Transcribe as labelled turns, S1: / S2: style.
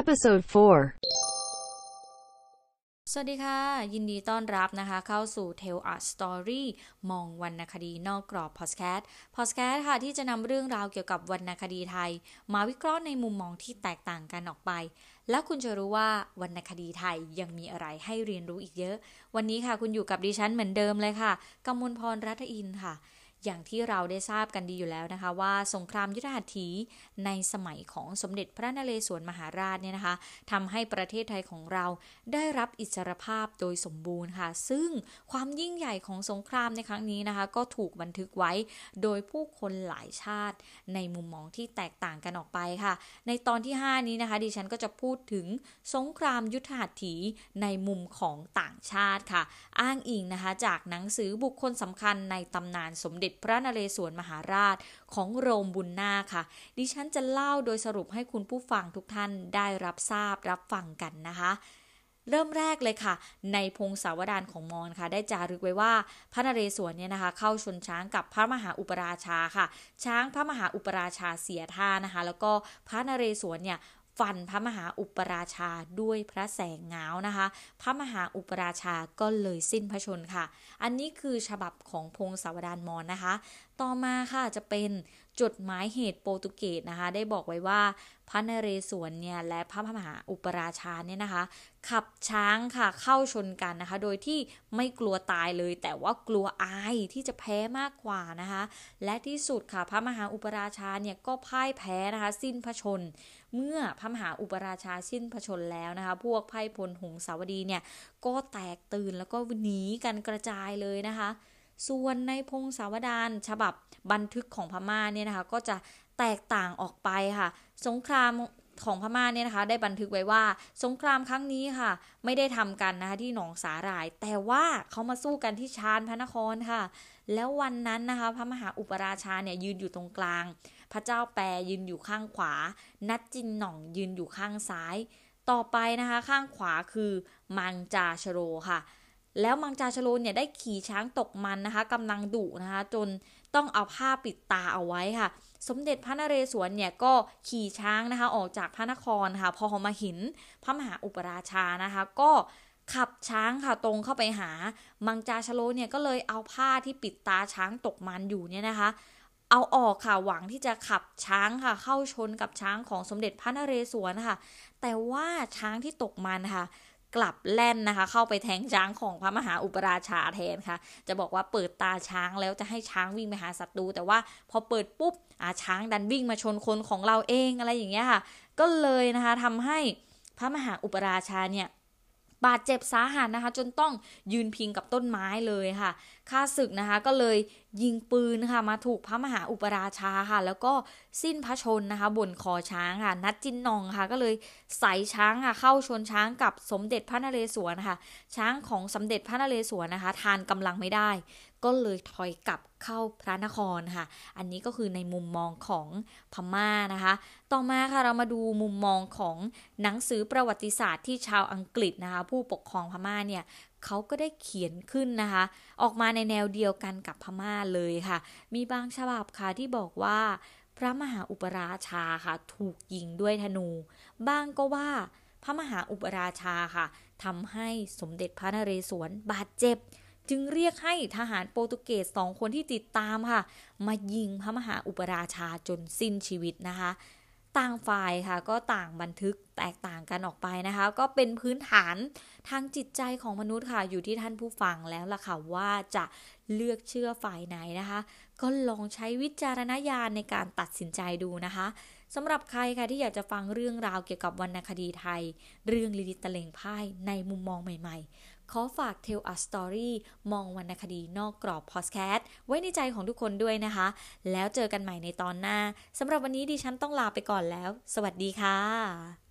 S1: Episode 4
S2: สวัสดีค่ะ ยินดีต้อนรับนะคะ เข้าสู่ Tell Art Story มองวรรณคดีนอกกรอบพอดแคสต์พอดแคสต์ค่ะ ที่จะนำเรื่องราวเกี่ยวกับวรรณคดีไทย มาวิเคราะห์ในมุมมองที่แตกต่างกันออกไป แล้วคุณจะรู้ว่าวรรณคดีไทยยังมีอะไรให้เรียนรู้อีกเยอะ วันนี้ค่ะคุณอยู่กับดิฉันเหมือนเดิมเลยค่ะกมลพรรัตอินค่ะ อย่างที่เราได้ทราบกันดีอยู่แล้วนะคะ ว่าสงครามยุทธหัตถีในสมัยของสมเด็จพระนเรศวรมหาราชเนี่ยนะคะทำให้ประเทศไทยของเราได้รับอิสรภาพโดยสมบูรณ์ค่ะ ซึ่งความยิ่งใหญ่ของสงครามในครั้งนี้นะคะ ก็ถูกบันทึกไว้โดยผู้คนหลายชาติ ในมุมมองที่แตกต่างกันออกไปค่ะ ในตอนที่ 5 นี้นะคะ ดิฉันก็จะพูดถึงสงครามยุทธหัตถีในมุมของต่างชาติค่ะ อ้างอิงนะคะจากหนังสือบุคคลสำคัญในตำนานสมเด็จพระนเรศวรมหาราชของโรมบุญนาค่ะ ดิฉันจะเล่าโดยสรุปให้คุณผู้ฟังทุกท่านได้รับทราบรับฟังกันนะคะ เริ่มแรกเลยค่ะ ในพงศาวดารของมอญค่ะ ได้จารึกไว้ว่าพระนเรศวรเนี่ยนะคะ เข้าชนช้างกับพระมหาอุปราชาค่ะ ช้างพระมหาอุปราชาเสียท่านะคะ แล้วก็พระนเรศวรเนี่ย ฟันพระมหาอุปราชาด้วยพระแสงเงานะคะ พระมหาอุปราชาก็เลยสิ้นพระชนค่ะ อันนี้คือฉบับของพงศาวดารมอนนะคะ ต่อมาค่ะจะเป็นจดหมายเหตุโปรตุเกสนะคะ ได้บอกไว้ว่า ระนเรศวรเนี่ยและพระมหาอุปราชาเนี่ยนะคะ ขับช้างค่ะเข้าชนกันนะคะ โดยที่ไม่กลัวตายเลย แต่ว่ากลัวอายที่จะแพ้มากกว่านะคะ และที่สุดค่ะพระมหาอุปราชาเนี่ยก็พ่ายแพ้นะคะ สิ้นพระชน เมื่อพระมหาอุปราชาสิ้นพระชนแล้วนะคะ พวกไพ่พลหงสาวดีเนี่ยก็แตกตื่นแล้วก็หนีกันกระจายเลยนะคะส่วนในพงศาวดารฉบับบันทึกของพม่าเนี่ยนะคะ ก็จะแตกต่างออกไปค่ะ สงครามของพม่าเนี่ยนะคะได้บันทึกไว้ว่าสงครามครั้งนี้ค่ะ ไม่ได้ทำกันนะคะที่หนองสาหร่าย แต่ว่าเขามาสู้กันที่ชานพระนครค่ะ แล้ววันนั้นนะคะ พระมหาอุปราชาเนี่ยยืนอยู่ตรงกลาง พระเจ้าแปรยืนอยู่ข้างขวา นัดจินหน่องยืนอยู่ข้างซ้าย ต่อไปนะคะ ข้างขวาคือมังจาชโรค่ะ แล้วมังจาชโลนเนี่ยได้ขี่ช้างตกมันนะคะกำลังดุนะคะ จน ต้องเอาผ้าปิดตาเอาไว้ค่ะ สมเด็จพระนเรศวรเนี่ยก็ขี่ช้างนะคะออกจากพระนครค่ะ พอเขามาเห็นพระมหาอุปราชานะคะ ก็ขับช้างค่ะตรงเข้าไปหา มังจาชโลเนี่ยก็เลยเอาผ้าที่ปิดตาช้างตกมันอยู่เนี่ยนะคะ เอาออกค่ะหวังที่จะขับช้างค่ะเข้าชนกับช้างของสมเด็จพระนเรศวรค่ะ แต่ว่าช้างที่ตกมันค่ะ กลับแล่นนะคะ เข้าไปแทงช้างของพระมหาอุปราชาแทนค่ะ จะบอกว่าเปิดตาช้างแล้วจะให้ช้างวิ่งไปหาศัตรูแต่ว่าพอเปิดปุ๊บอาช้างดันวิ่งมาชนคนของเราเองอะไรอย่างเงี้ยค่ะ ก็เลยนะคะทำให้พระมหาอุปราชาเนี่ย บาดเจ็บสาหัสนะคะ จนต้องยืนพิงกับต้นไม้เลยค่ะข้าศึกนะคะก็เลยยิงปืนค่ะมาถูกพระมหาอุปราชาค่ะ แล้วก็สิ้นพระชนนะคะบนคอช้างค่ะนัดจินนองค่ะ ก็เลยใส่ช้างค่ะเข้าชนช้างกับสมเด็จพระนเรศวรค่ะ ช้างของสมเด็จพระนเรศวรนะคะ ทานกำลังไม่ได้ ก็เลยถอยกลับเข้าพระนครค่ะ อันนี้ก็คือในมุมมองของพม่านะคะ ต่อมาค่ะเรามาดูมุมมองของหนังสือประวัติศาสตร์ที่ชาวอังกฤษนะคะ ผู้ปกครองพม่าเนี่ยเขาก็ได้เขียนขึ้นนะคะ ออกมาในแนวเดียวกันกับพม่าเลยค่ะ มีบางฉบับค่ะที่บอกว่าพระมหาอุปราชาค่ะ ถูกยิงด้วยธนู บ้างก็ว่าพระมหาอุปราชาค่ะทำให้สมเด็จพระนเรศวรบาดเจ็บ จึงเรียกให้ทหารโปรตุเกสสองคนที่ติดตามค่ะ มายิงพระมหาอุปราชาจนสิ้นชีวิตนะคะ ต่างฝ่ายค่ะก็ต่างบันทึกแตกต่างกันออกไปนะคะ ก็เป็นพื้นฐานทางจิตใจของมนุษย์ค่ะ อยู่ที่ท่านผู้ฟังแล้วล่ะค่ะว่าจะเลือกเชื่อฝ่ายไหนนะคะ ก็ลองใช้วิจารณญาณในการตัดสินใจดูนะคะสำหรับใครค่ะที่อยากจะฟังเรื่องราวเกี่ยวกับวรรณคดีไทย เรื่องลิลิตะเลงไพ่ในมุมมองใหม่ ๆ ขอฝาก Tell a Story มองวรรณคดีนอกกรอบพอดแคสต์ไว้ในใจของทุกคนด้วยนะคะ แล้วเจอกันใหม่ในตอนหน้าสำหรับวันนี้ดิฉันต้องลาไปก่อนแล้ว สวัสดีค่ะ